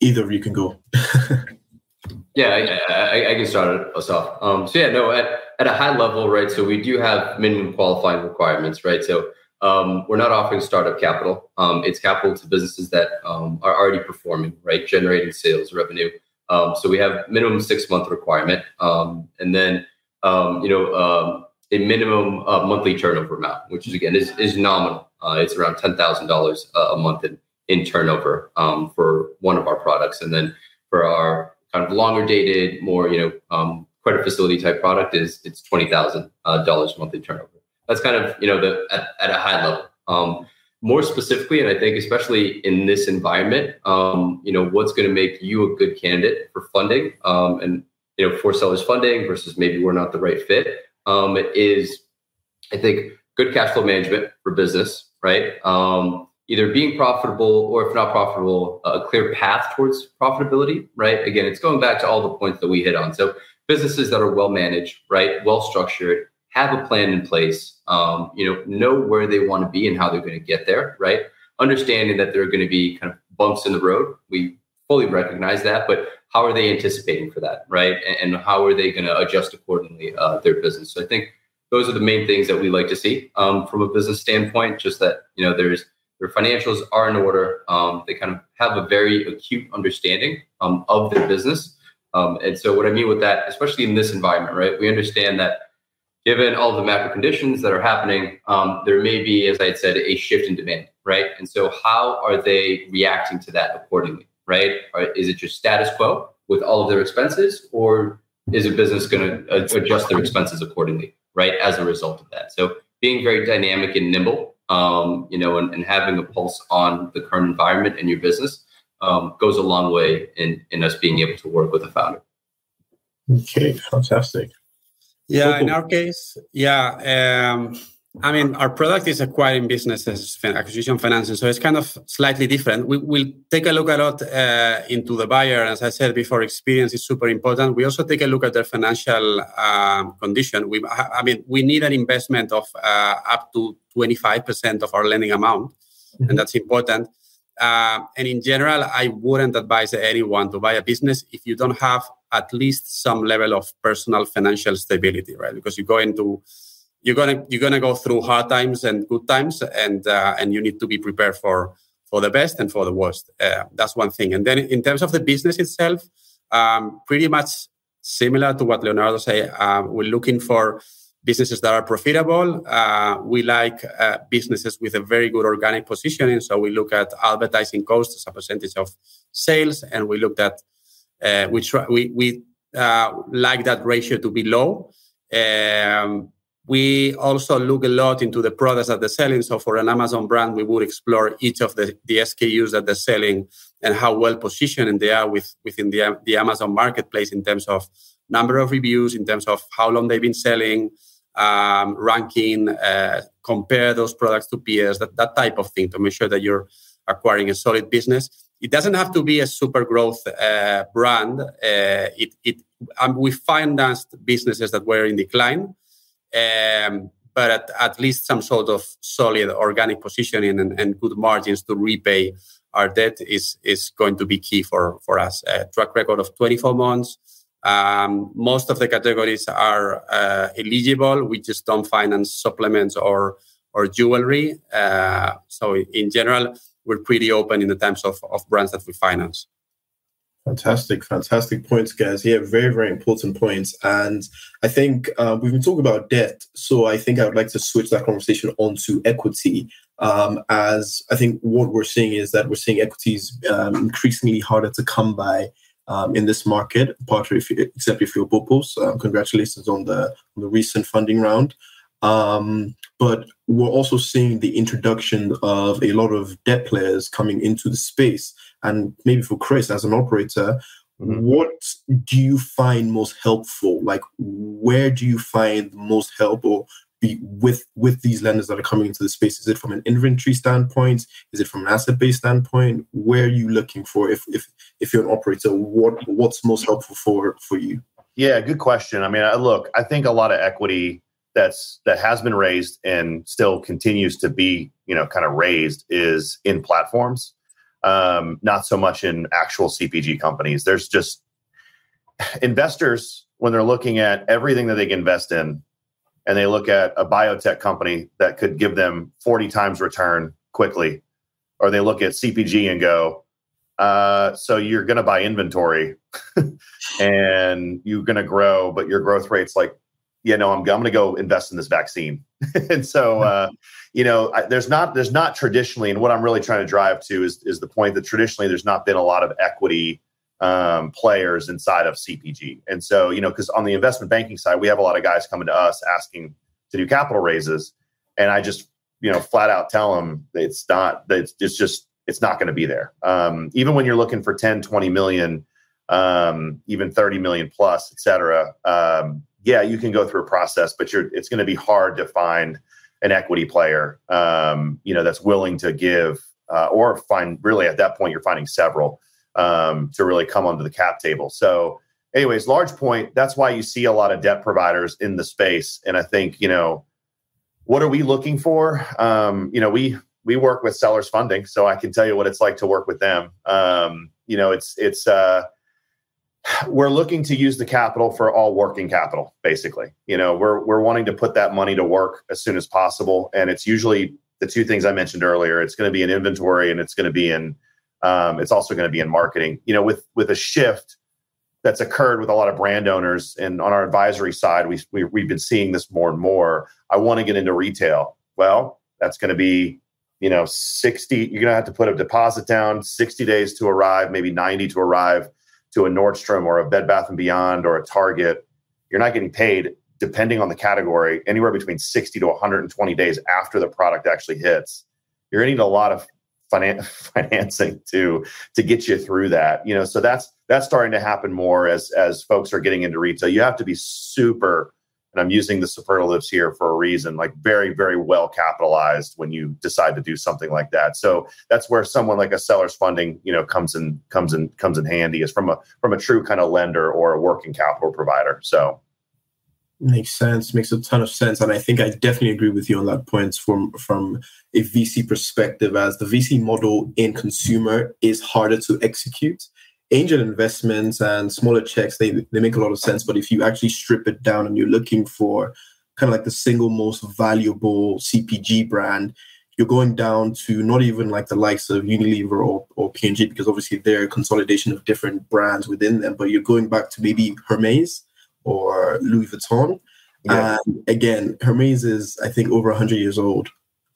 Either of you can go. yeah, I, I, I, can start us off. Um, so yeah, no, at, at a high level, right? So we do have minimum qualifying requirements, right? So um, we're not offering startup capital. Um, it's capital to businesses that um, are already performing, right, generating sales revenue. Um, so we have minimum six month requirement, um, and then um, you know a minimum uh, monthly turnover amount, which is again is, is nominal. Uh, it's around ten thousand dollars a month in, in turnover for one of our products, and then for our kind of longer dated, more you know credit facility type product is it's twenty thousand uh, dollars monthly turnover that's kind of you know the at, at a high level. More specifically, and I think especially in this environment, um, you know, what's going to make you a good candidate for funding, um, and you know, for sellers funding versus maybe we're not the right fit, um, is I think good cash flow management for business, right? Um, either being profitable or if not profitable, a clear path towards profitability, right? Again, it's going back to all the points that we hit on. So businesses that are well managed, right, well structured, have a plan in place, um, you know, know where they want to be and how they're going to get there, right? Understanding that there are going to be kind of bumps in the road. We fully recognize that, but how are they anticipating for that, right? And, and how are they going to adjust accordingly uh, their business? So I think those are the main things that we like to see um, from a business standpoint. Just that you know, there's their financials are in order. Um, they kind of have a very acute understanding um, of their business. Um, and so, what I mean with that, especially in this environment, right? We understand that given all the macro conditions that are happening, um, there may be, as I said, a shift in demand, right? And so, how are they reacting to that accordingly, right? Or is it just status quo with all of their expenses, or is a business going to adjust their expenses accordingly, right? As a result of that, so being very dynamic and nimble, um, you know, and, and, having a pulse on the current environment and your business um, goes a long way in in us being able to work with a founder. Okay, fantastic. Yeah, in our case, yeah. Um, I mean, our product is acquiring businesses, acquisition financing, so it's kind of slightly different. We will take a look a lot uh, into the buyer. As I said before, experience is super important. We also take a look at their financial um, condition. We, I mean, we need an investment of uh, up to 25% of our lending amount, mm-hmm. and that's important. Uh, and in general, I wouldn't advise anyone to buy a business if you don't have at least some level of personal financial stability, right? Because you go into you're gonna you're gonna go through hard times and good times, and uh, and you need to be prepared for for the best and for the worst. Uh, that's one thing. And then in terms of the business itself, um, pretty much similar to what Leonardo said. Uh, we're looking for businesses that are profitable. Uh, we like uh, businesses with a very good organic positioning. So we look at advertising costs as a percentage of sales, and we looked at uh, we try, we we uh, like that ratio to be low. Um, we also look a lot into the products that they're selling. So for an Amazon brand, we would explore each of the, the SKUs that they're selling and how well positioned they are with, within the, the Amazon marketplace in terms of number of reviews, in terms of how long they've been selling, um, ranking, uh, compare those products to peers, that, that type of thing to make sure that you're acquiring a solid business. It doesn't have to be a super growth uh, brand. Uh, it, it, um, we financed businesses that were in decline, um, but at, at, least some sort of solid organic positioning and, and, good margins to repay our debt is, is going to be key for, for us. A track record of 24 months, um, most of the categories are uh, eligible. We just don't finance supplements or or jewelry. Uh, so in general, we're pretty open in the terms of, of brands that we finance. Fantastic, fantastic points, guys. Yeah, very, very important points. And I think uh, we've been talking about debt. So I think I would like to switch that conversation onto equity. Um, as I think what we're seeing is that we're seeing equities um, increasingly harder to come by um, in this market, partly if except if you're Boopos. Um, congratulations on the on the recent funding round. Um, but we're also seeing the introduction of a lot of debt players coming into the space. And maybe for Chris, as an operator, mm-hmm. what do you find most helpful? Like, where do you find most help, or be with with these lenders that are coming into the space? Is it from an inventory standpoint? Is it from an asset based standpoint? Where are you looking for if if if you're an operator? What what's most helpful for for you? Yeah, good question. I mean, I, look, I think a lot of equity that's that has been raised and still continues to be you know kind of raised is in platforms, um, not so much in actual CPG companies. There's just investors when they're looking at everything that they can invest in, and they look at a biotech company that could give them 40 times return quickly, or they look at CPG and go, uh, so you're going to buy inventory and you're going to grow, but your growth rate's like, you know, I'm, I'm going to go invest in this vaccine. and so, uh, you know, I, there's not there's not traditionally, and what I'm really trying to drive to is is the point that traditionally there's not been a lot of equity um, players inside of CPG. And so, you know, because on the investment banking side, we have a lot of guys coming to us asking to do capital raises, and I just you know flat out tell them it's not that it's, it's just it's not going to be there. Um, even when you're looking for 10, 20 million, um, even 30 million plus, et cetera. Um, yeah, you can go through a process, but you're, it's going to be hard to find an equity player, um, you know, that's willing to give, uh, or find really at that point, you're finding several um, to really come onto the cap table. So anyways, large point, that's why you see a lot of debt providers in the space. And I think, you know, what are we looking for? Um, you know, we, we work with sellers funding, so I can tell you what it's like to work with them. Um, you know, it's it's uh, we're looking to use the capital for all working capital, basically. You know, we're we're wanting to put that money to work as soon as possible, and it's usually the two things I mentioned earlier. It's going to be in inventory, and it's going to be in um, it's also going to be in marketing. You know, with with a shift that's occurred with a lot of brand owners, and on our advisory side, we, we we've been seeing this more and more. I want to get into retail. Well, that's going to be you know 60 you're going to have to put a deposit down 60 days to arrive maybe 90 to arrive to a nordstrom or a bed bath and beyond or a target you're not getting paid depending on the category anywhere between 60 to 120 days after the product actually hits. You're going to need a lot of finan- financing to to get you through that you know so that's that's starting to happen more as as folks are getting into retail. You have to be super and I'm using the superlatives here for a reason, like very, very well capitalized when you decide to do something like that. So that's where someone like a seller's funding, you know, comes in comes in comes in handy is from a from a true kind of lender or a working capital provider. So makes sense, makes a ton of sense. And I think I definitely agree with you on that point from from a VC perspective, as the VC model in consumer is harder to execute angel investments and smaller checks they, they make a lot of sense. But if you actually strip it down and you're looking for kind of like the single most valuable cpg brand you're going down to not even like the likes of unilever or, or P&G because obviously they're a consolidation of different brands within them. But you're going back to maybe hermes or louis vuitton. Yeah. and again hermes is i think over 100 years old.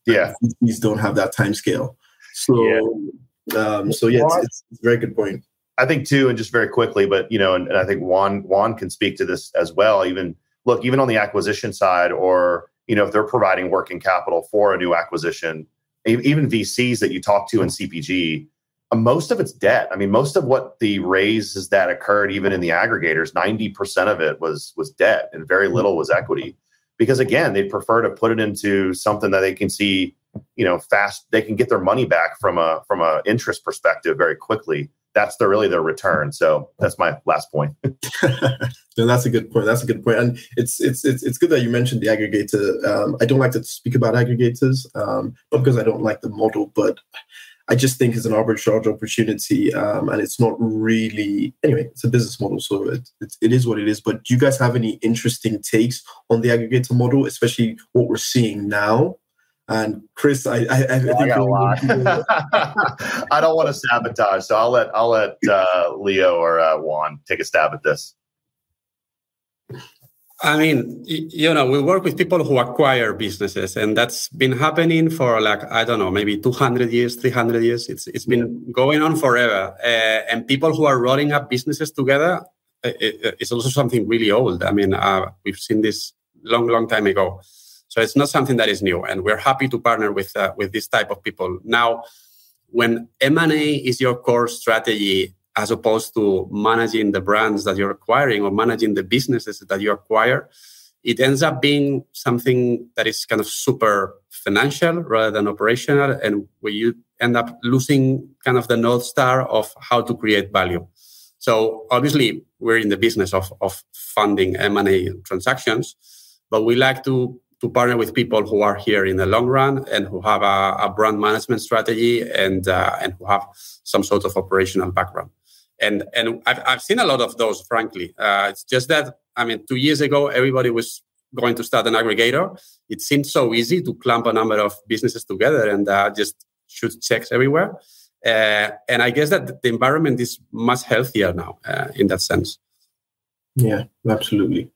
Yeah. These don't have that time scale so yeah. um so yeah it's, it's, it's a very good point I think too, and just very quickly, but you know, and, and, I think Juan Juan can speak to this as well. Even look, even on the acquisition side, or you know, if they're providing working capital for a new acquisition, even VCs that you talk to in CPG, uh, most of it's debt. I mean, most of what the raises that occurred, even in the aggregators, ninety percent of it was was debt, and very little was equity. Because again, they prefer to put it into something that they can see, you know, fast. They can get their money back from a from a interest perspective very quickly that's the really their return. So that's my last point. no, that's a good point. That's a good point. And it's it's it's it's good that you mentioned the aggregator. Um, I don't like to speak about aggregators, um, because I don't like the model, but I just think it's an arbitrage opportunity, um, and it's not really anyway. It's a business model, so it, it, it is what it is. But do you guys have any interesting takes on the aggregator model, especially what we're seeing now? And Chris, I, I, I, think I, I don't want to sabotage, so I'll let I'll let uh, Leo or uh, Juan take a stab at this. I mean, you know, we work with people who acquire businesses, and that's been happening for like I don't know, maybe 200 years, 300 years. It's it's been going on forever, uh, and people who are rolling up businesses together, it, it's also something really old. I mean, uh, we've seen this long, long time ago. So it's not something that is new, and we're happy to partner with uh, with this type of people. Now, when M&A is your core strategy, as opposed to managing the brands that you're acquiring or managing the businesses that you acquire, it ends up being something that is kind of super financial rather than operational, and where you end up losing kind of the north star of how to create value. So obviously, we're in the business of, of funding M&A transactions, but we like to to partner with people who are here in the long run and who have a, a brand management strategy and uh, and who have some sort of operational background. And and I've, I've seen a lot of those, frankly. Uh, it's just that I mean, two years ago, everybody was going to start an aggregator. It seemed so easy to clump a number of businesses together and uh, just shoot checks everywhere. Uh, and I guess that the environment is much healthier now uh, in that sense. Yeah, absolutely.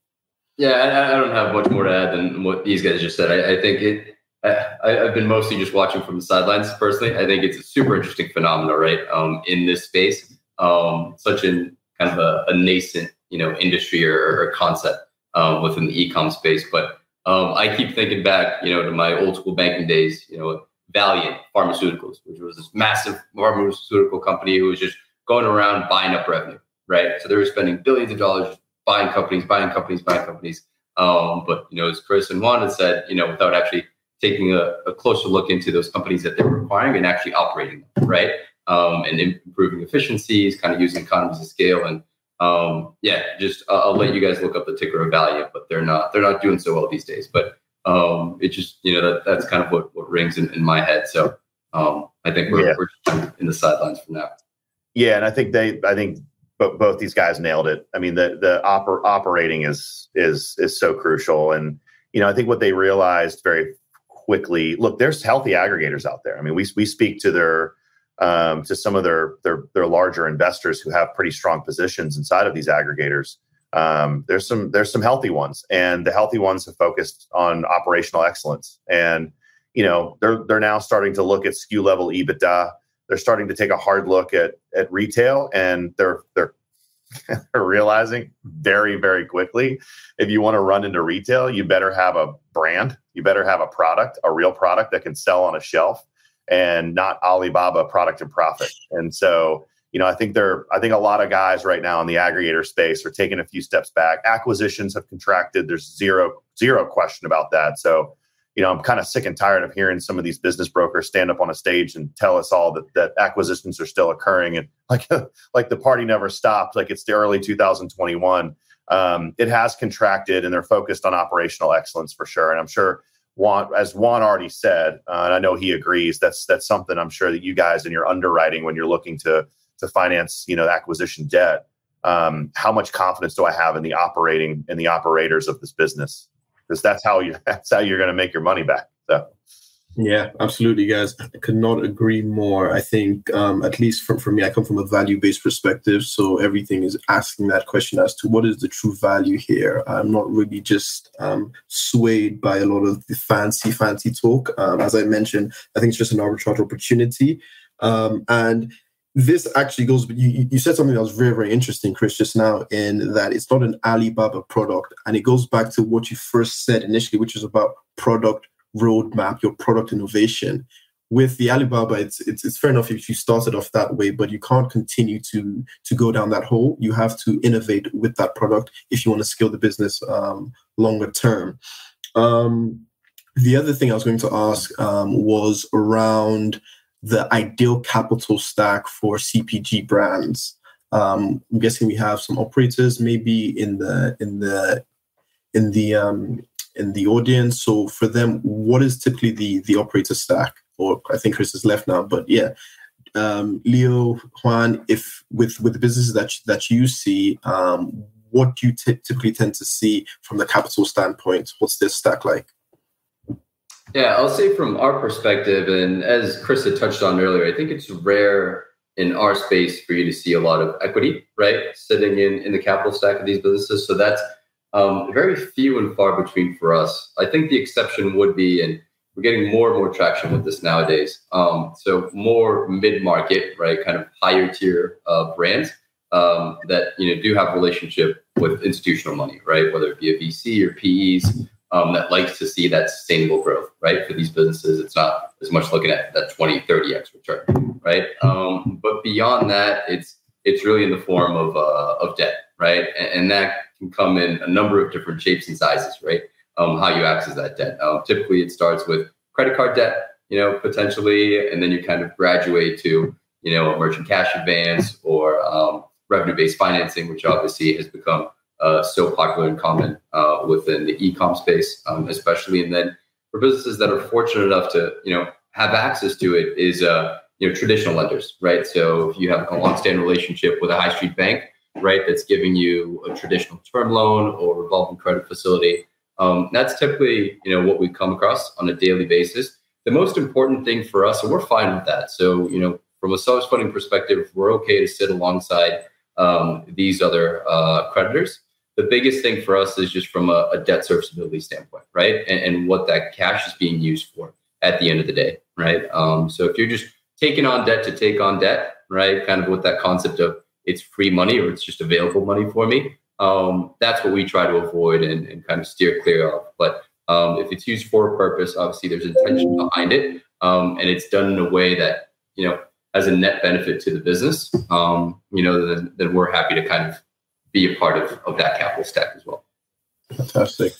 Yeah, I, I, don't have much more to add than what these guys just said. I, I think it. I, have been mostly just watching from the sidelines personally. I think it's a super interesting phenomenon, right? Um, in this space, um, such an kind of a, a, nascent, you know, industry or, or concept um, within the e-com space. But um, I keep thinking back, you know, to my old school banking days. You know, Valeant Pharmaceuticals, which was this massive pharmaceutical company who was just going around buying up revenue, right? So they were spending billions of dollars buying companies, buying companies, buying companies. Um, but you know, as Chris and Juan had said, you know, without actually taking a, a, closer look into those companies that they were acquiring and actually operating them, right? Um, and improving efficiencies, kind of using economies of scale, and um, yeah, just uh, I'll let you guys look up the ticker of value, but they're not they're not doing so well these days. But um, it just you know that that's kind of what what rings in, in my head. So um, I think we're, yeah. we're in the sidelines for now. Yeah, and I think they I think but both these guys nailed it. I mean, the the oper- operating is is is so crucial, and you know, I think what they realized very quickly. Look, there's healthy aggregators out there. I mean, we we speak to their um, to some of their their their larger investors who have pretty strong positions inside of these aggregators. Um, there's some there's some healthy ones, and the healthy ones have focused on operational excellence. And you know, they're they're now starting to look at SKU level EBITDA they're starting to take a hard look at at retail and they're they're realizing very very quickly if you want to run into retail you better have a brand you better have a product a real product that can sell on a shelf and not alibaba product and profit. And so you know i think they're i think a lot of guys right now in the aggregator space are taking a few steps back. Acquisitions have contracted there's zero zero question about that. So you know, I'm kind of sick and tired of hearing some of these business brokers stand up on a stage and tell us all that, that acquisitions are still occurring and like like the party never stopped, like it's the early 2021. Um, it has contracted, and they're focused on operational excellence for sure. And I'm sure Juan, as Juan already said, uh, and I know he agrees, that's that's something I'm sure that you guys in your underwriting when you're looking to to finance, you know, acquisition debt. Um, how much confidence do I have in the operating and the operators of this business? Because that's how you that's how you're going to make your money back. So. Yeah, absolutely, guys. I could not agree more. I think, um, at least for, for me, I come from a value based perspective. So everything is asking that question as to what is the true value here. I'm not really just um, swayed by a lot of the fancy, fancy talk. Um, as I mentioned, I think it's just an arbitrage opportunity. Um, and this actually goes you, you said something that was very very interesting chris just now in that it's not an alibaba product and it goes back to what you first said initially which is about product roadmap your product innovation. With the alibaba it's, it's it's fair enough if you started off that way but you can't continue to to go down that hole. You have to innovate with that product if you want to scale the business um, longer term. Um, the other thing i was going to ask um, was around the ideal capital stack for CPG brands. Um, I'm guessing we have some operators maybe in the in the in the um, in the audience. So for them, what is typically the the operator stack? Or I think Chris is left now, but yeah, um, Leo, Juan, if with with the businesses that that you see, um, what do you t- typically tend to see from the capital standpoint? What's this stack like? Yeah, I'll say from our perspective, and as Chris had touched on earlier, I think it's rare in our space for you to see a lot of equity, right, sitting in in the capital stack of these businesses. So that's um, very few and far between for us. I think the exception would be, and we're getting more and more traction with this nowadays. Um, so more mid market, right, kind of higher tier uh, brands um, that you know do have relationship with institutional money, right, whether it be a VC or PEs um, that likes to see that sustainable growth, right? For these businesses, it's not as much looking at that 20, 30x return, right? Um, but beyond that, it's it's really in the form of uh, of debt, right? And, and, that can come in a number of different shapes and sizes, right? Um, how you access that debt. Um, typically, it starts with credit card debt, you know, potentially, and then you kind of graduate to, you know, a merchant cash advance or um, revenue based financing, which obviously has become uh, so popular and common uh, within the e-com space, um, especially. And then for businesses that are fortunate enough to, you know, have access to it is, uh, you know, traditional lenders, right? So if you have a long-standing relationship with a high street bank, right, that's giving you a traditional term loan or revolving credit facility, um, that's typically, you know, what we come across on a daily basis. The most important thing for us, and we're fine with that. So, you know, from a self funding perspective, we're okay to sit alongside um, these other uh, creditors the biggest thing for us is just from a, a debt serviceability standpoint, right? And, and, what that cash is being used for at the end of the day, right? Um, so if you're just taking on debt to take on debt, right? Kind of with that concept of it's free money or it's just available money for me. Um, that's what we try to avoid and, and kind of steer clear of. But um, if it's used for a purpose, obviously there's intention behind it, um, and it's done in a way that you know has a net benefit to the business. Um, you know, then, then we're happy to kind of be a part of, of that capital stack as well. Fantastic.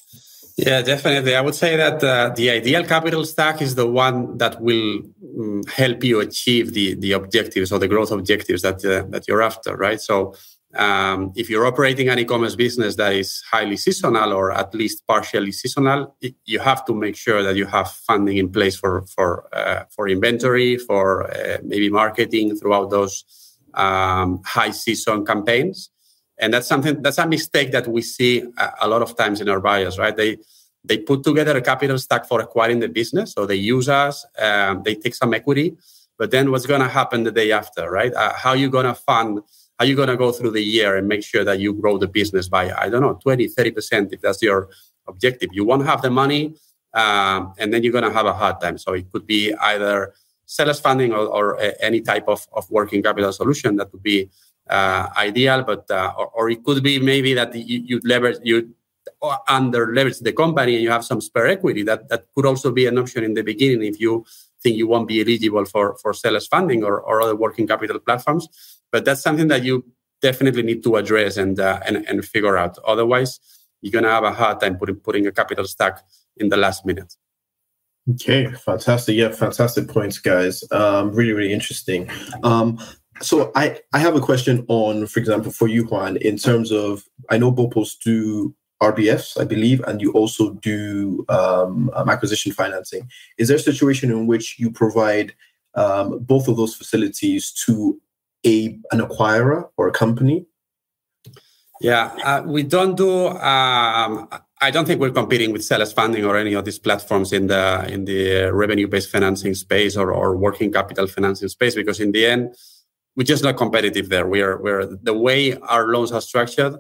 Yeah, definitely. I would say that uh, the ideal capital stack is the one that will um, help you achieve the the objectives or the growth objectives that uh, that you're after, right? So, um, if you're operating an e-commerce business that is highly seasonal or at least partially seasonal, it, you have to make sure that you have funding in place for for uh, for inventory, for uh, maybe marketing throughout those um, high season campaigns and that's something that's a mistake that we see a, a, lot of times in our buyers right? They they put together a capital stack for acquiring the business. So they use us um, they take some equity. But then what's going to happen the day after right? Uh, how you going to fund how you going to go through the year and make sure that you grow the business by i don't know 20 30% if that's your objective. You won't have the money um, and then you're going to have a hard time. So it could be either sellers funding or, or uh, any type of, of working capital solution that would be ideal, but uh, or, or, it could be maybe that you, you leverage you under leverage the company and you have some spare equity. That that could also be an option in the beginning if you think you won't be eligible for for sellers funding or, or other working capital platforms. But that's something that you definitely need to address and uh, and, and figure out. Otherwise, you're gonna have a hard time putting putting a capital stack in the last minute. Okay, fantastic. Yeah, fantastic points, guys. Um, really, really interesting. Um, so I, I have a question on, for example, for you, Juan, in terms of I know Boopos do RBFs, I believe, and you also do um, um, acquisition financing. Is there a situation in which you provide um, both of those facilities to a an acquirer or a company? Yeah, uh, we don't do. Um, I don't think we're competing with sellers funding or any of these platforms in the in the revenue based financing space or, or working capital financing space because in the end we're just not competitive there. We're, we're the way our loans are structured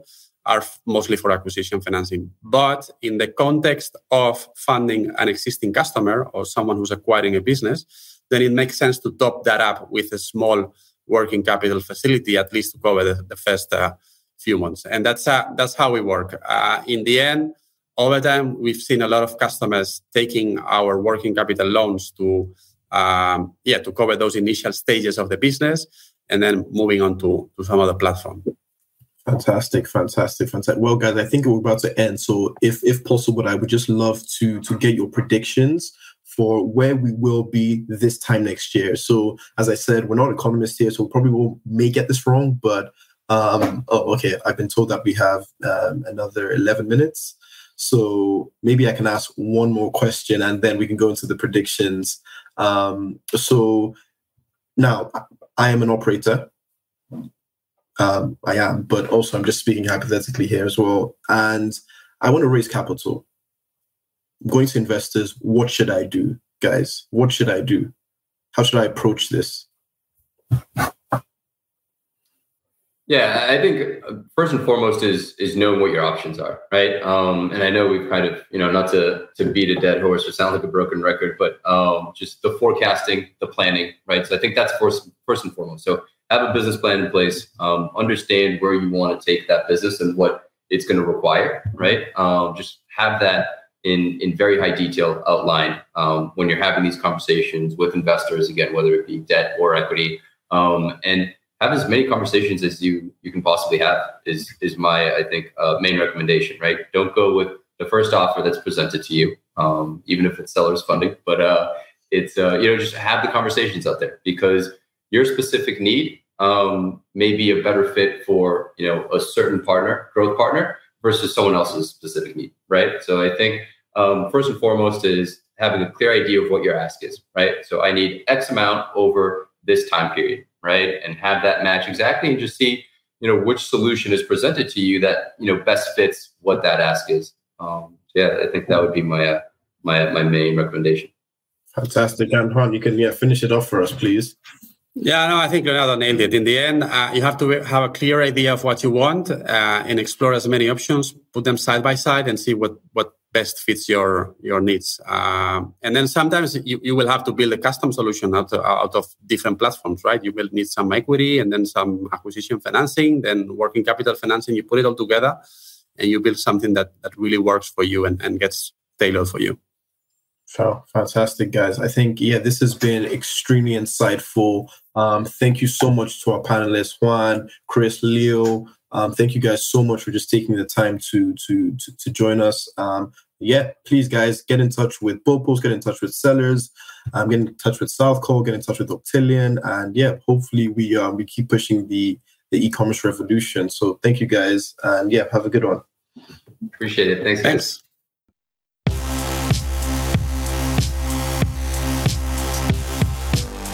are mostly for acquisition financing. But in the context of funding an existing customer or someone who's acquiring a business, then it makes sense to top that up with a small working capital facility, at least to cover the, the first uh, few months. And that's uh, that's how we work. Uh, in the end, over time, we've seen a lot of customers taking our working capital loans to um, yeah to cover those initial stages of the business and then moving on to, to some other platform. Fantastic, fantastic, fantastic. Well, guys, I think we're about to end. So, if if possible, I would just love to to get your predictions for where we will be this time next year. So, as I said, we're not economists here, so probably will may get this wrong. But um, oh, okay, I've been told that we have um, another eleven minutes. So maybe I can ask one more question, and then we can go into the predictions. Um, so now I am an operator. Um, I am, but also I'm just speaking hypothetically here as well. And I want to raise capital. I'm going to investors. What should I do, guys? What should I do? How should I approach this? Yeah, I think uh, first and foremost is is knowing what your options are, right? Um, and I know we've kind of, you know, not to to beat a dead horse or sound like a broken record, but um, just the forecasting, the planning, right? So I think that's first first and foremost. So have a business plan in place, um, understand where you want to take that business and what it's going to require, right? Um, just have that in in very high detail outlined um, when you're having these conversations with investors, again, whether it be debt or equity, um, and have as many conversations as you you can possibly have is is my I think uh, main recommendation. Right? Don't go with the first offer that's presented to you, um, even if it's sellers funding. But uh, it's uh, you know just have the conversations out there because your specific need um, may be a better fit for you know a certain partner, growth partner, versus someone else's specific need, right? So I think um, first and foremost is having a clear idea of what your ask is, right? So I need X amount over this time period, right? And have that match exactly and just see, you know, which solution is presented to you that, you know, best fits what that ask is. Um, yeah, I think that would be my, uh, my, my main recommendation. Fantastic. And Juan, you can yeah, finish it off for us, please. Yeah, no, I think Leonardo nailed it. In the end, uh, you have to have a clear idea of what you want uh, and explore as many options, put them side by side and see what, what best fits your, your needs. Uh, and then sometimes you, you will have to build a custom solution out of, out of different platforms, right? You will need some equity and then some acquisition financing, then working capital financing. You put it all together and you build something that, that really works for you and, and gets tailored for you. So fantastic, guys. I think, yeah, this has been extremely insightful. Um, thank you so much to our panelists, Juan, Chris, Leo. Um, thank you guys so much for just taking the time to to to, to join us. Um, yeah, please, guys, get in touch with Boopos, get in touch with sellers, um, get in touch with Southco, get in touch with Octillion, and yeah, hopefully we um, we keep pushing the the e-commerce revolution. So thank you, guys, and yeah, have a good one. Appreciate it. Thanks. Thanks.